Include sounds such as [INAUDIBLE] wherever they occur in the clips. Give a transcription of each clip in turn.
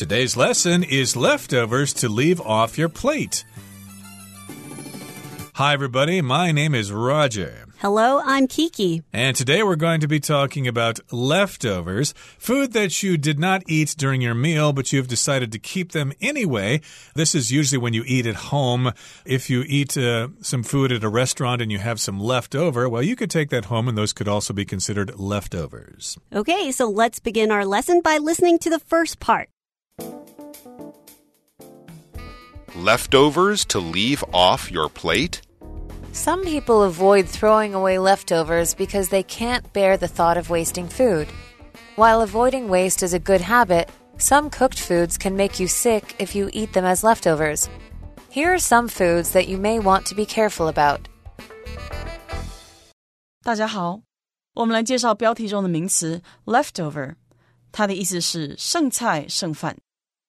Today's lesson is leftovers to leave off your plate. Hi, everybody. My name is Roger. Hello, I'm Kiki. And today we're going to be talking about leftovers, food that you did not eat during your meal, but you've decided to keep them anyway. This is usually when you eat at home. If you eat uh, some food at a restaurant and you have some left over, well, you could take that home and those could also be considered leftovers. Okay, so let's begin our lesson by listening to the first part. Leftovers to leave off your plate? Some people avoid throwing away leftovers because they can't bear the thought of wasting food. While avoiding waste is a good habit, some cooked foods can make you sick if you eat them as leftovers. Here are some foods that you may want to be careful about. 大家好，我们来介绍标题中的名词 leftover，它的意思是剩菜剩饭。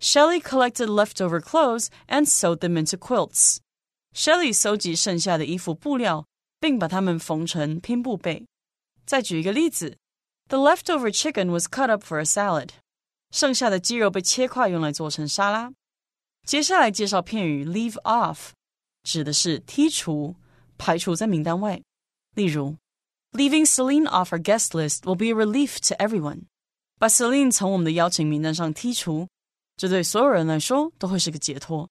，Shelly collected leftover clothes and sewed them into quilts. Shelly 收集剩下的衣服布料，并把它们缝成拼布被。再举一个例子：The leftover chicken was cut up for a salad。剩下的鸡肉被切块用来做成沙拉。接下来介绍片语 leave off，指的是剔除、排除在名单外。例如，Leaving Celine off our guest list will be a relief to everyone。把 Celine 从我们的邀请名单上剔除， 这对所有人来说都会是个解脱。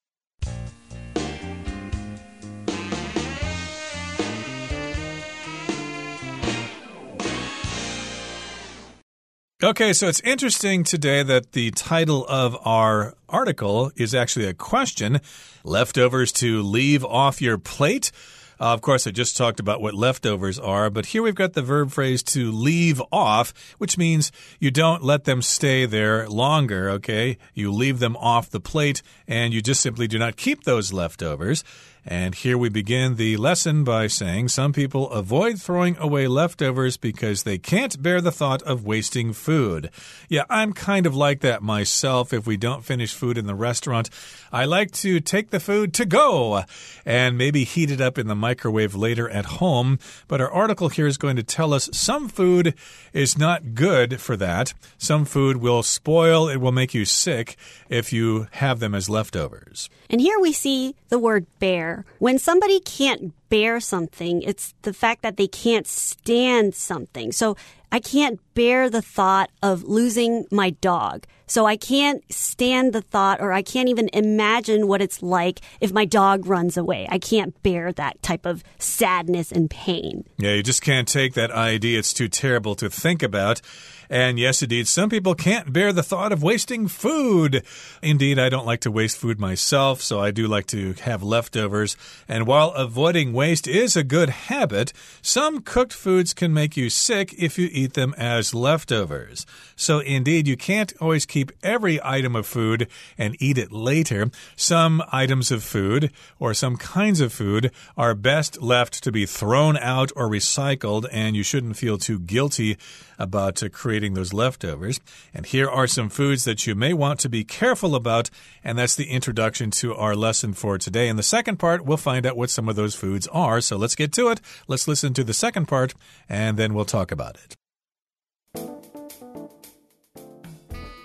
Okay, so it's interesting today that the title of our article is actually a question leftovers to leave off your plate. Uh, of course, I just talked about what leftovers are, but here we've got the verb phrase to leave off, which means you don't let them stay there longer, okay? You leave them off the plate and you just simply do not keep those leftovers. And here we begin the lesson by saying some people avoid throwing away leftovers because they can't bear the thought of wasting food. Yeah, I'm kind of like that myself. If we don't finish food in the restaurant, I like to take the food to go and maybe heat it up in the microwave later at home. But our article here is going to tell us some food is not good for that. Some food will spoil, it will make you sick if you have them as leftovers. And here we see the word bear. When somebody can't bear something, it's the fact that they can't stand something. So I can't bear the thought of losing my dog. So I can't stand the thought or I can't even imagine what it's like if my dog runs away. I can't bear that type of sadness and pain. Yeah, you just can't take that idea. It's too terrible to think about. And yes, indeed, some people can't bear the thought of wasting food. Indeed, I don't like to waste food myself, so I do like to have leftovers. And while avoiding waste is a good habit, some cooked foods can make you sick if you eat them as leftovers. So indeed, you can't always keep every item of food and eat it later. Some items of food or some kinds of food are best left to be thrown out or recycled, and you shouldn't feel too guilty about uh, creating those leftovers. And here are some foods that you may want to be careful about, and that's the introduction to our lesson for today. In the second part, we'll find out what some of those foods are. So let's get to it. Let's listen to the second part, and then we'll talk about it.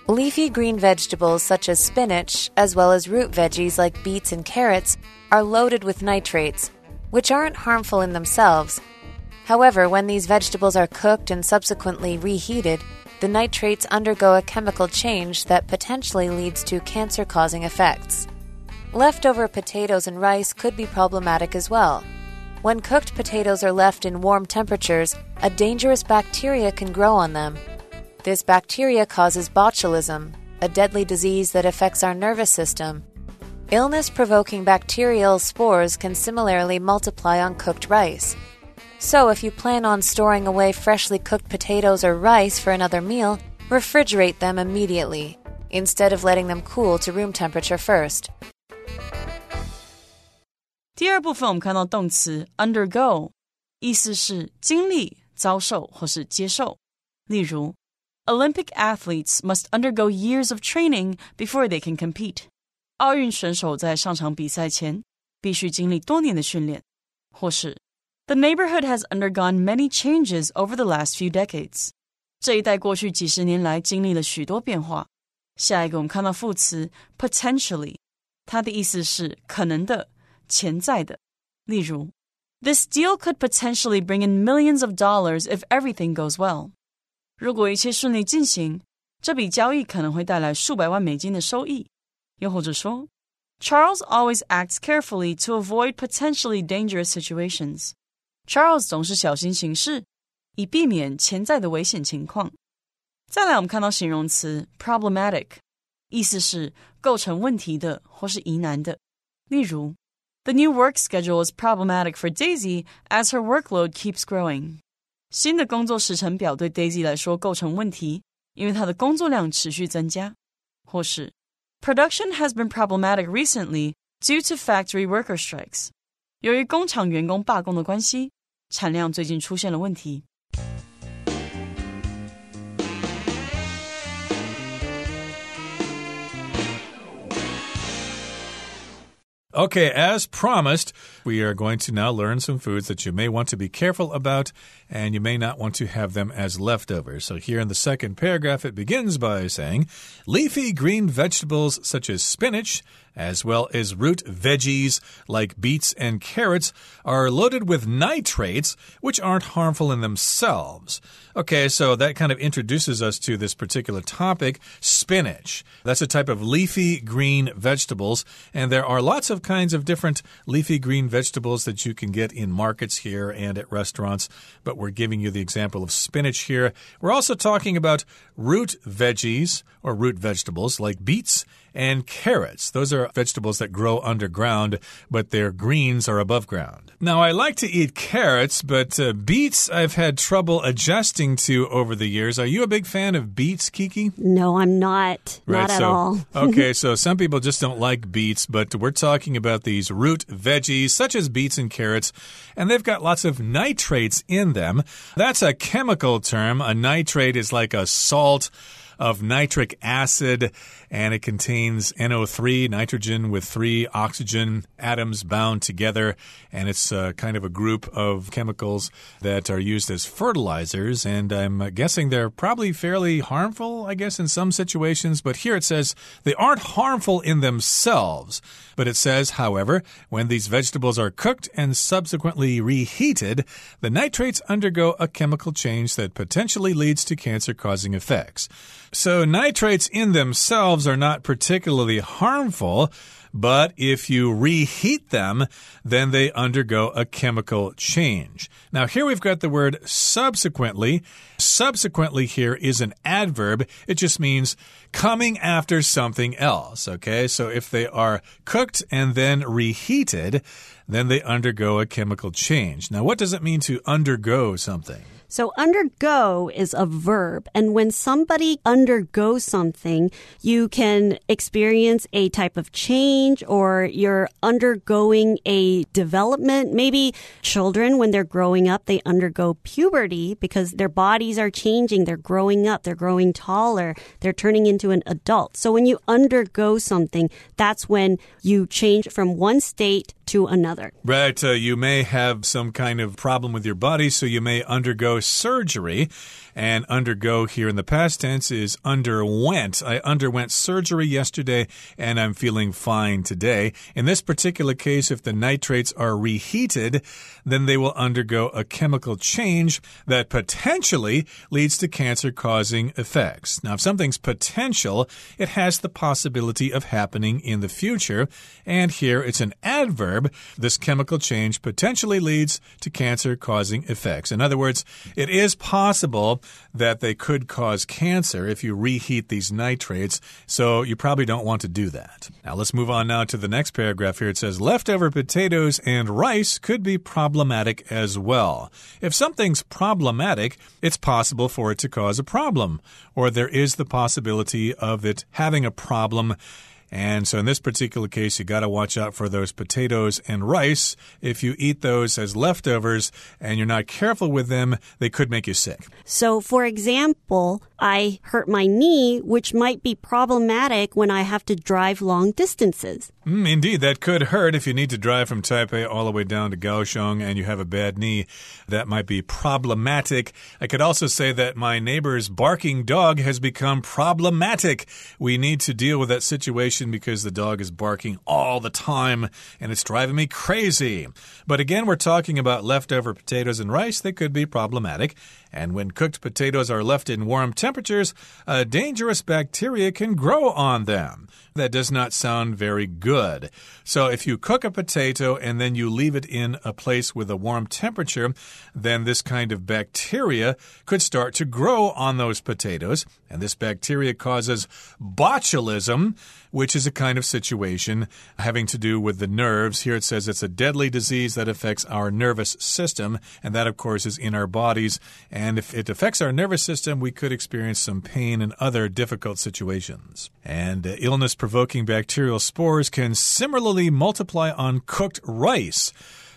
Leafy green vegetables such as spinach, as well as root veggies like beets and carrots, are loaded with nitrates, which aren't harmful in themselves. However, when these vegetables are cooked and subsequently reheated, the nitrates undergo a chemical change that potentially leads to cancer causing effects. Leftover potatoes and rice could be problematic as well. When cooked potatoes are left in warm temperatures, a dangerous bacteria can grow on them. This bacteria causes botulism, a deadly disease that affects our nervous system. Illness provoking bacterial spores can similarly multiply on cooked rice. So, if you plan on storing away freshly cooked potatoes or rice for another meal, refrigerate them immediately. instead of letting them cool to room temperature first. 第二部分我们看到动词 undergo，意思是经历、遭受或是接受。例如 ，Olympic athletes must undergo years of training before they can compete。奥运选手在上场比赛前必须经历多年的训练。或是 The neighborhood has undergone many changes over the last few decades。这一带过去几十年来经历了许多变化。下一个我们看到副词 potentially，它的意思是可能的、潜在的。例如，This deal could potentially bring in millions of dollars if everything goes well。 如果一切顺利进行，这笔交易可能会带来数百万美金的收益。又或者说，Charles always acts carefully to avoid potentially dangerous situations。Charles 总是小心行事，以避免潜在的危险情况。再来，我们看到形容词 problematic，意思是构成问题的或是疑难的。例如，The new work schedule is problematic for Daisy as her workload keeps growing。 新的工作时程表对 Daisy 来说构成问题，因为她的工作量持续增加。或是 Production has been problematic recently due to factory worker strikes。由于工厂员工罢工的关系，产量最近出现了问题。Okay, as promised, we are going to now learn some foods that you may want to be careful about and you may not want to have them as leftovers. So, here in the second paragraph, it begins by saying leafy green vegetables such as spinach, as well as root veggies like beets and carrots, are loaded with nitrates, which aren't harmful in themselves. Okay, so that kind of introduces us to this particular topic spinach. That's a type of leafy green vegetables, and there are lots of kinds of different leafy green vegetables that you can get in markets here and at restaurants, but we're giving you the example of spinach here. We're also talking about root veggies or root vegetables like beets and carrots. Those are vegetables that grow underground, but their greens are above ground. Now, I like to eat carrots, but uh, beets I've had trouble adjusting to over the years. Are you a big fan of beets, Kiki? No, I'm not. Right, not at so, all. okay, [LAUGHS] so some people just don't like beets, but we're talking about these root veggies, such as beets and carrots, and they've got lots of nitrates in them. That's a chemical term. A nitrate is like a salt of nitric acid, and it contains NO3, nitrogen with three oxygen atoms bound together. And it's uh, kind of a group of chemicals that are used as fertilizers. And I'm guessing they're probably fairly harmful, I guess, in some situations. But here it says they aren't harmful in themselves. But it says, however, when these vegetables are cooked and subsequently reheated, the nitrates undergo a chemical change that potentially leads to cancer causing effects. So, nitrates in themselves are not particularly harmful. But if you reheat them, then they undergo a chemical change. Now, here we've got the word subsequently. Subsequently here is an adverb. It just means coming after something else. Okay. So if they are cooked and then reheated, then they undergo a chemical change. Now, what does it mean to undergo something? So undergo is a verb. And when somebody undergoes something, you can experience a type of change or you're undergoing a development. Maybe children, when they're growing up, they undergo puberty because their bodies are changing. They're growing up. They're growing taller. They're turning into an adult. So when you undergo something, that's when you change from one state to another. Right. Uh, you may have some kind of problem with your body, so you may undergo surgery. And undergo here in the past tense is underwent. I underwent surgery yesterday and I'm feeling fine today. In this particular case, if the nitrates are reheated, then they will undergo a chemical change that potentially leads to cancer causing effects. Now, if something's potential, it has the possibility of happening in the future. And here it's an adverb. This chemical change potentially leads to cancer causing effects. In other words, it is possible that they could cause cancer if you reheat these nitrates, so you probably don't want to do that. Now, let's move on now to the next paragraph here. It says leftover potatoes and rice could be problematic as well. If something's problematic, it's possible for it to cause a problem, or there is the possibility of it having a problem and so in this particular case, you got to watch out for those potatoes and rice. If you eat those as leftovers and you're not careful with them, they could make you sick. So, for example, I hurt my knee, which might be problematic when I have to drive long distances. Mm, indeed, that could hurt if you need to drive from Taipei all the way down to Kaohsiung and you have a bad knee. That might be problematic. I could also say that my neighbor's barking dog has become problematic. We need to deal with that situation because the dog is barking all the time and it's driving me crazy. But again, we're talking about leftover potatoes and rice that could be problematic. And when cooked potatoes are left in warm temperatures, a dangerous bacteria can grow on them. That does not sound very good. So, if you cook a potato and then you leave it in a place with a warm temperature, then this kind of bacteria could start to grow on those potatoes. And this bacteria causes botulism, which is a kind of situation having to do with the nerves. Here it says it's a deadly disease that affects our nervous system, and that, of course, is in our bodies. And if it affects our nervous system, we could experience some pain and other difficult situations. And uh, illness provoking bacterial spores can similarly multiply on cooked rice.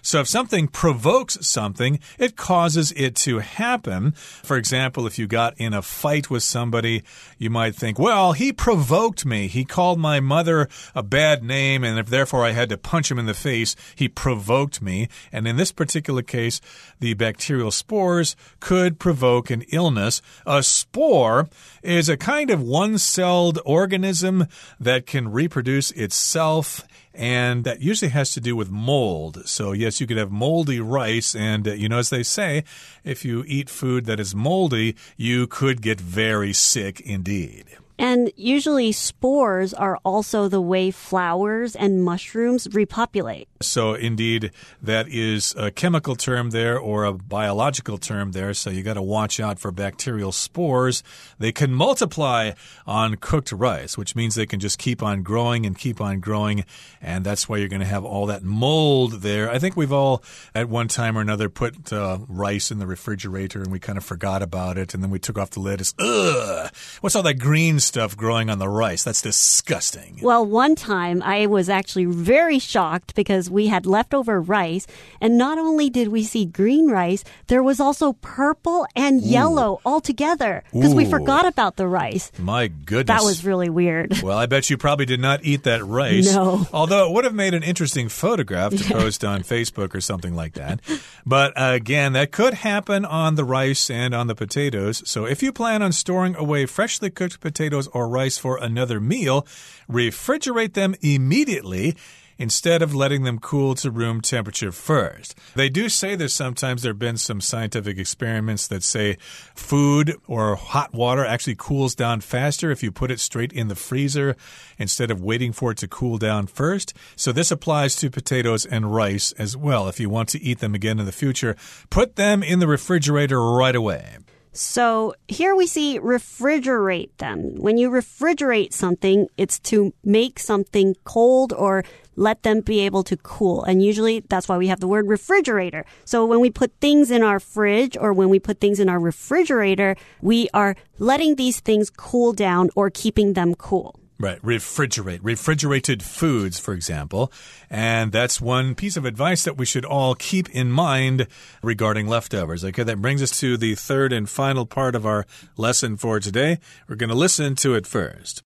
So if something provokes something, it causes it to happen. For example, if you got in a fight with somebody, you might think, well, he provoked me. He called my mother a bad name, and if therefore I had to punch him in the face, he provoked me. And in this particular case, the bacterial spores could provoke an illness. A spore is a kind of one celled organism that can reproduce itself and that usually has to do with mold. So, yes, you could have moldy rice, and uh, you know, as they say, if you eat food that is moldy, you could get very sick indeed. And usually, spores are also the way flowers and mushrooms repopulate. So, indeed, that is a chemical term there or a biological term there. So, you got to watch out for bacterial spores. They can multiply on cooked rice, which means they can just keep on growing and keep on growing. And that's why you're going to have all that mold there. I think we've all, at one time or another, put uh, rice in the refrigerator and we kind of forgot about it. And then we took off the lid. It's, ugh, what's all that green stuff growing on the rice? That's disgusting. Well, one time I was actually very shocked because we had leftover rice. And not only did we see green rice, there was also purple and yellow all together because we forgot about the rice. My goodness. That was really weird. Well, I bet you probably did not eat that rice. No. Although it would have made an interesting photograph to [LAUGHS] post on Facebook or something like that. But again, that could happen on the rice and on the potatoes. So if you plan on storing away freshly cooked potatoes or rice for another meal, refrigerate them immediately instead of letting them cool to room temperature first. They do say that sometimes there have been some scientific experiments that say food or hot water actually cools down faster if you put it straight in the freezer instead of waiting for it to cool down first. So this applies to potatoes and rice as well. If you want to eat them again in the future, put them in the refrigerator right away. So here we see refrigerate them. When you refrigerate something, it's to make something cold or let them be able to cool. And usually that's why we have the word refrigerator. So when we put things in our fridge or when we put things in our refrigerator, we are letting these things cool down or keeping them cool. Right, refrigerate. Refrigerated foods, for example. And that's one piece of advice that we should all keep in mind regarding leftovers. Okay, that brings us to the third and final part of our lesson for today. We're going to listen to it first.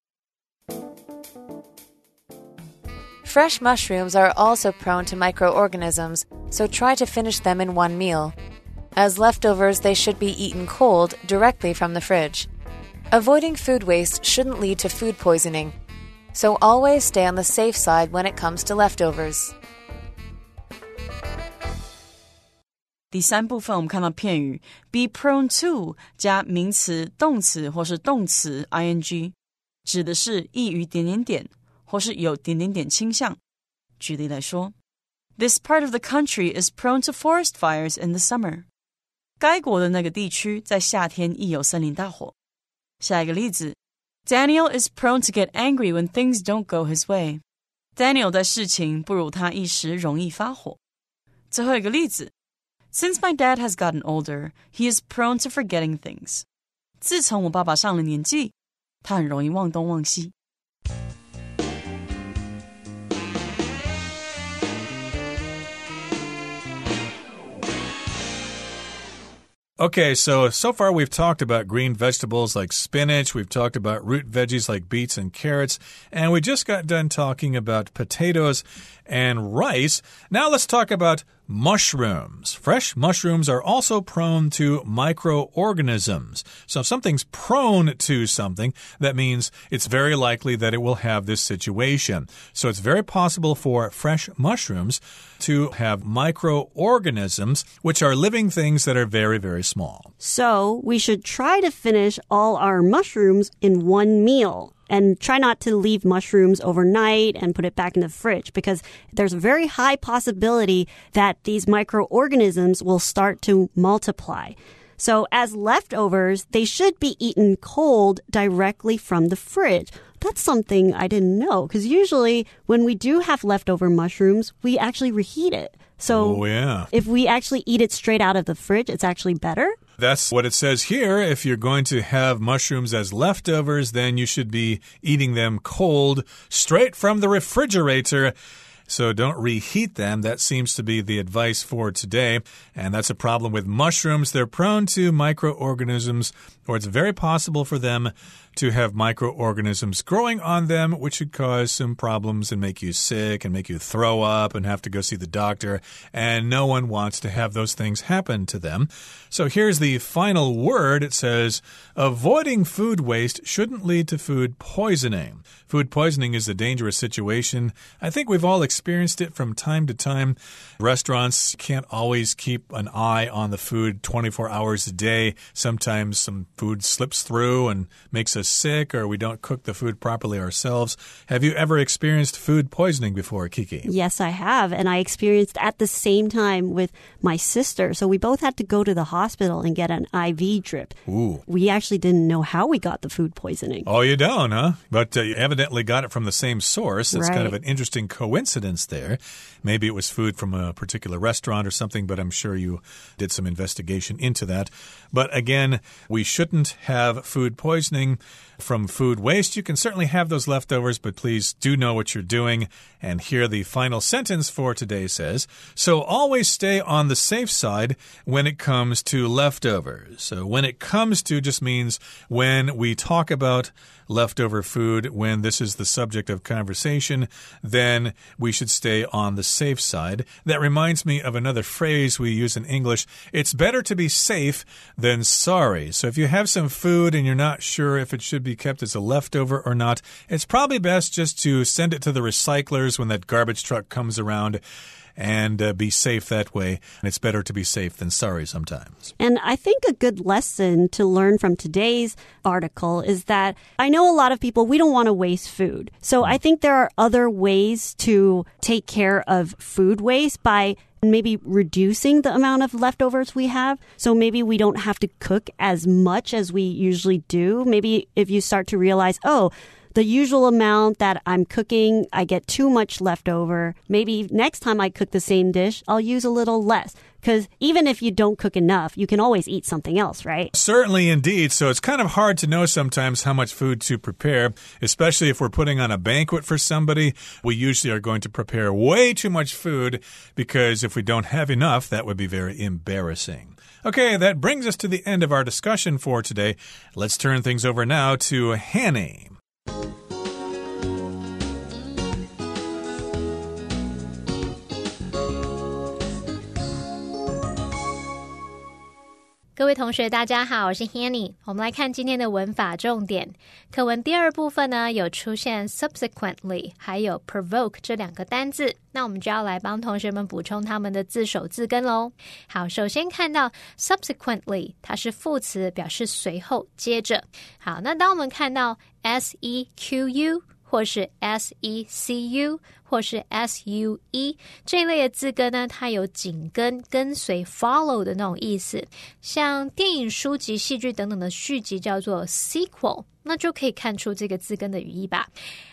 Fresh mushrooms are also prone to microorganisms, so try to finish them in one meal. As leftovers, they should be eaten cold directly from the fridge. Avoiding food waste shouldn't lead to food poisoning, so always stay on the safe side when it comes to leftovers. 第三部分我们看到片语 be prone to 加名词、动词或是动词 ing，指的是易于点点点或是有点点点倾向。举例来说，This part of the country is prone to forest fires in the summer. 该国的那个地区在夏天易有森林大火。 下一个例子，Daniel is prone to get angry when things don't go his way。Daniel 在事情不如他意时容易发火。最后一个例子，Since my dad has gotten older, he is prone to forgetting things。自从我爸爸上了年纪，他很容易忘东忘西。 Okay, so so far we've talked about green vegetables like spinach, we've talked about root veggies like beets and carrots, and we just got done talking about potatoes and rice. Now let's talk about mushrooms. Fresh mushrooms are also prone to microorganisms. So if something's prone to something, that means it's very likely that it will have this situation. So it's very possible for fresh mushrooms to have microorganisms, which are living things that are very, very small. So we should try to finish all our mushrooms in one meal and try not to leave mushrooms overnight and put it back in the fridge because there's a very high possibility that these microorganisms will start to multiply. So as leftovers, they should be eaten cold directly from the fridge. That's something I didn't know because usually when we do have leftover mushrooms, we actually reheat it. So Oh, yeah. if we actually eat it straight out of the fridge, it's actually better. That's what it says here. If you're going to have mushrooms as leftovers, then you should be eating them cold, straight from the refrigerator. So don't reheat them. That seems to be the advice for today. And that's a problem with mushrooms. They're prone to microorganisms, or it's very possible for them to have microorganisms growing on them, which could cause some problems and make you sick and make you throw up and have to go see the doctor. And no one wants to have those things happen to them. So here's the final word. It says, avoiding food waste shouldn't lead to food poisoning. Food poisoning is a dangerous situation. I think we've all experienced it from time to time. Restaurants can't always keep an eye on the food 24 hours a day. Sometimes some food slips through and makes us sick, or we don't cook the food properly ourselves. Have you ever experienced food poisoning before, Kiki? Yes, I have. And I experienced at the same time with my sister. So we both had to go to the hospital and get an IV drip. Ooh. We actually didn't know how we got the food poisoning. Oh, you don't, huh? But uh, you evidently got it from the same source. It's kind of an interesting coincidence there. Maybe it was food from a particular restaurant or something, but I'm sure you did some investigation into that. But again, we shouldn't have food poisoning from food waste. You can certainly have those leftovers, but please do know what you're doing. And here the final sentence for today says So always stay on the safe side when it comes to leftovers. So when it comes to just means when we talk about leftover food, when this is the subject of conversation, then we should stay on the safe side. That reminds me of another phrase we use in English it's better to be safe than sorry. So if you have some food and you're not sure if it should be kept as a leftover or not, it's probably best just to send it to the recyclers when that garbage truck comes around. And uh, be safe that way. And it's better to be safe than sorry sometimes. And I think a good lesson to learn from today's article is that I know a lot of people, we don't want to waste food. So I think there are other ways to take care of food waste by maybe reducing the amount of leftovers we have. So maybe we don't have to cook as much as we usually do. Maybe if you start to realize, oh, the usual amount that I'm cooking, I get too much left over. Maybe next time I cook the same dish, I'll use a little less. Because even if you don't cook enough, you can always eat something else, right? Certainly, indeed. So it's kind of hard to know sometimes how much food to prepare, especially if we're putting on a banquet for somebody. We usually are going to prepare way too much food because if we don't have enough, that would be very embarrassing. Okay, that brings us to the end of our discussion for today. Let's turn things over now to Hanny. Thank you 各位同学，大家好，我是 Hanny。我们来看今天的文法重点。课文第二部分呢，有出现 subsequently 还有 provoke 这两个单字，那我们就要来帮同学们补充他们的字首字根喽。好，首先看到 subsequently，它是副词，表示随后、接着。好，那当我们看到 s e q u 或是 s e c u，或是 s u e 这一类的字根呢，它有紧跟、跟随 follow 的那种意思。像电影、书籍、戏剧等等的续集叫做 sequel，那就可以看出这个字根的语义吧。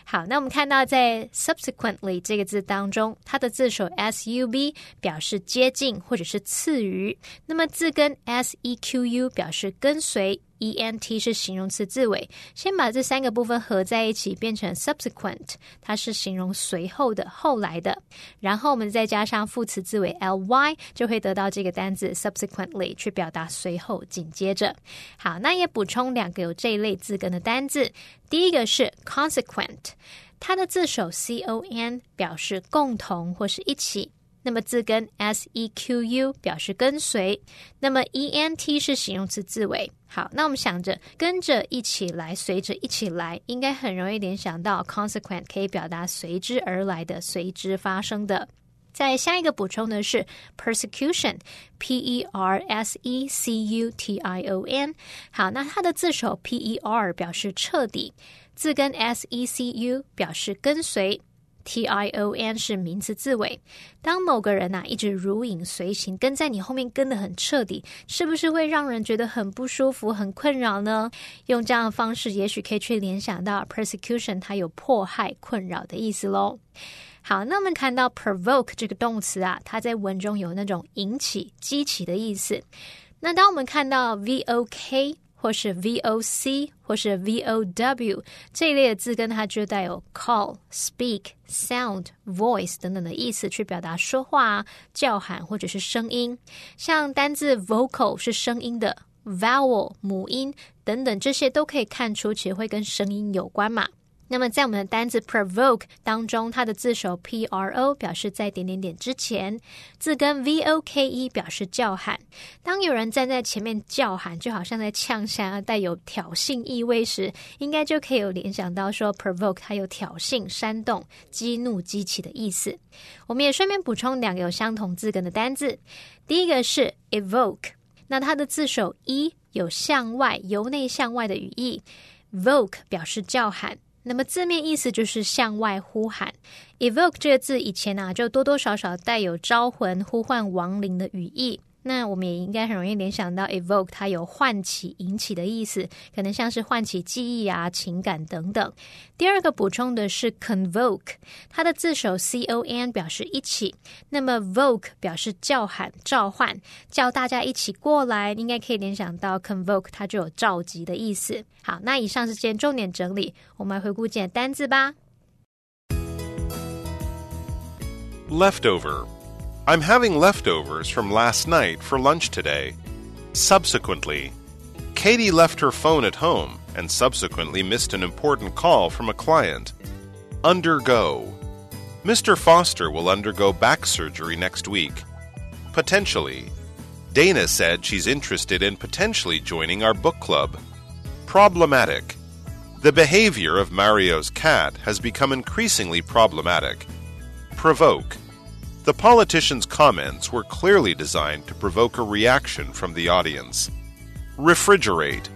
好，那我们看到在 subsequently 这个字当中，它的字首 s u b 表示接近或者是次于，那么字根 s e q u 表示跟随。E n t 是形容词字尾，先把这三个部分合在一起变成 subsequent，它是形容随后的、后来的。然后我们再加上副词字尾 l y，就会得到这个单字 subsequently，去表达随后、紧接着。好，那也补充两个有这一类字根的单字。第一个是 consequent，它的字首 c o n 表示共同或是一起。那么字根 s e q u 表示跟随，那么 e n t 是形容词字尾。好，那我们想着跟着一起来，随着一起来，应该很容易联想到 consequent 可以表达随之而来的、随之发生的。在下一个补充的是 persecution，p e r s e c u t i o n。好，那它的字首 p e r 表示彻底，字根 s e c u 表示跟随。T I O N 是名词字尾。当某个人呐一直如影随形，跟在你后面跟得很彻底，是不是会让人觉得很不舒服、很困扰呢？用这样的方式，也许可以去联想到 persecution，它有迫害、困扰的意思喽。好，那我们看到 provoke 这个动词啊，它在文中有那种引起、激起的意思。那当我们看到 V O K。或是 voc 或是 vow 这一类的字根，它就带有 call、speak、sound、voice 等等的意思，去表达说话、啊叫喊或者是声音。像单字 vocal 是声音的，vowel 母音等等，这些都可以看出，其实会跟声音有关嘛。那么在我们的单字 provoke 当中，它的字首 p r o 表示在点点点之前，字根 v o k e 表示叫喊。当有人站在前面叫喊，就好像在呛下，带有挑衅意味时，应该就可以有联想到说 provoke 它有挑衅、煽动、激怒、激起的意思。我们也顺便补充两个有相同字根的单字，第一个是 evoke，那它的字首 e 有向外、由内向外的语义，voke 表示叫喊。那么字面意思就是向外呼喊，evoke 这个字以前啊就多多少少带有招魂、呼唤亡灵的语义。那我们也应该很容易联想到 evoke，它有唤起、引起的意思，可能像是唤起记忆啊、情感等等。第二个补充的是 convoke，它的字首 c o n 表示一起，那么 voke 表示叫喊、召唤，叫大家一起过来，应该可以联想到 convoke，它就有召集的意思。好，那以上是今天重点整理，我们来回顾几个单字吧。Leftover. I'm having leftovers from last night for lunch today. Subsequently, Katie left her phone at home and subsequently missed an important call from a client. Undergo. Mr. Foster will undergo back surgery next week. Potentially. Dana said she's interested in potentially joining our book club. Problematic. The behavior of Mario's cat has become increasingly problematic. Provoke. The politician's comments were clearly designed to provoke a reaction from the audience. Refrigerate.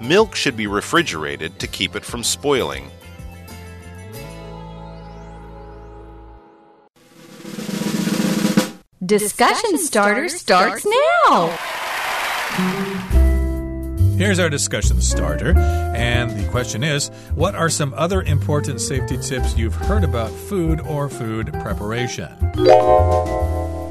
Milk should be refrigerated to keep it from spoiling. Discussion starter starts now. Here's our discussion starter. And the question is What are some other important safety tips you've heard about food or food preparation?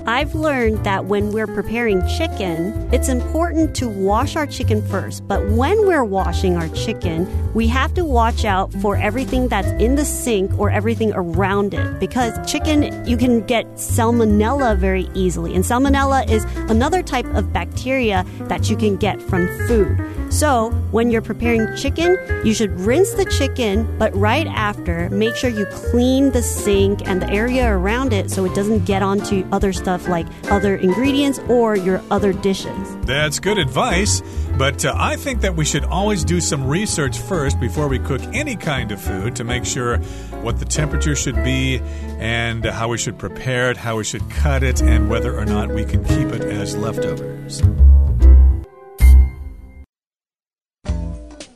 I've learned that when we're preparing chicken, it's important to wash our chicken first. But when we're washing our chicken, we have to watch out for everything that's in the sink or everything around it because chicken, you can get salmonella very easily. And salmonella is another type of bacteria that you can get from food. So, when you're preparing chicken, you should rinse the chicken, but right after, make sure you clean the sink and the area around it so it doesn't get onto other stuff like other ingredients or your other dishes. That's good advice, but uh, I think that we should always do some research first before we cook any kind of food to make sure what the temperature should be and how we should prepare it, how we should cut it, and whether or not we can keep it as leftovers.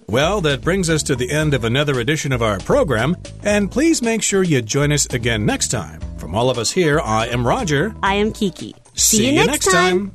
Well, that brings us to the end of another edition of our program, and please make sure you join us again next time. From all of us here, I am Roger. I am Kiki. See, you next time.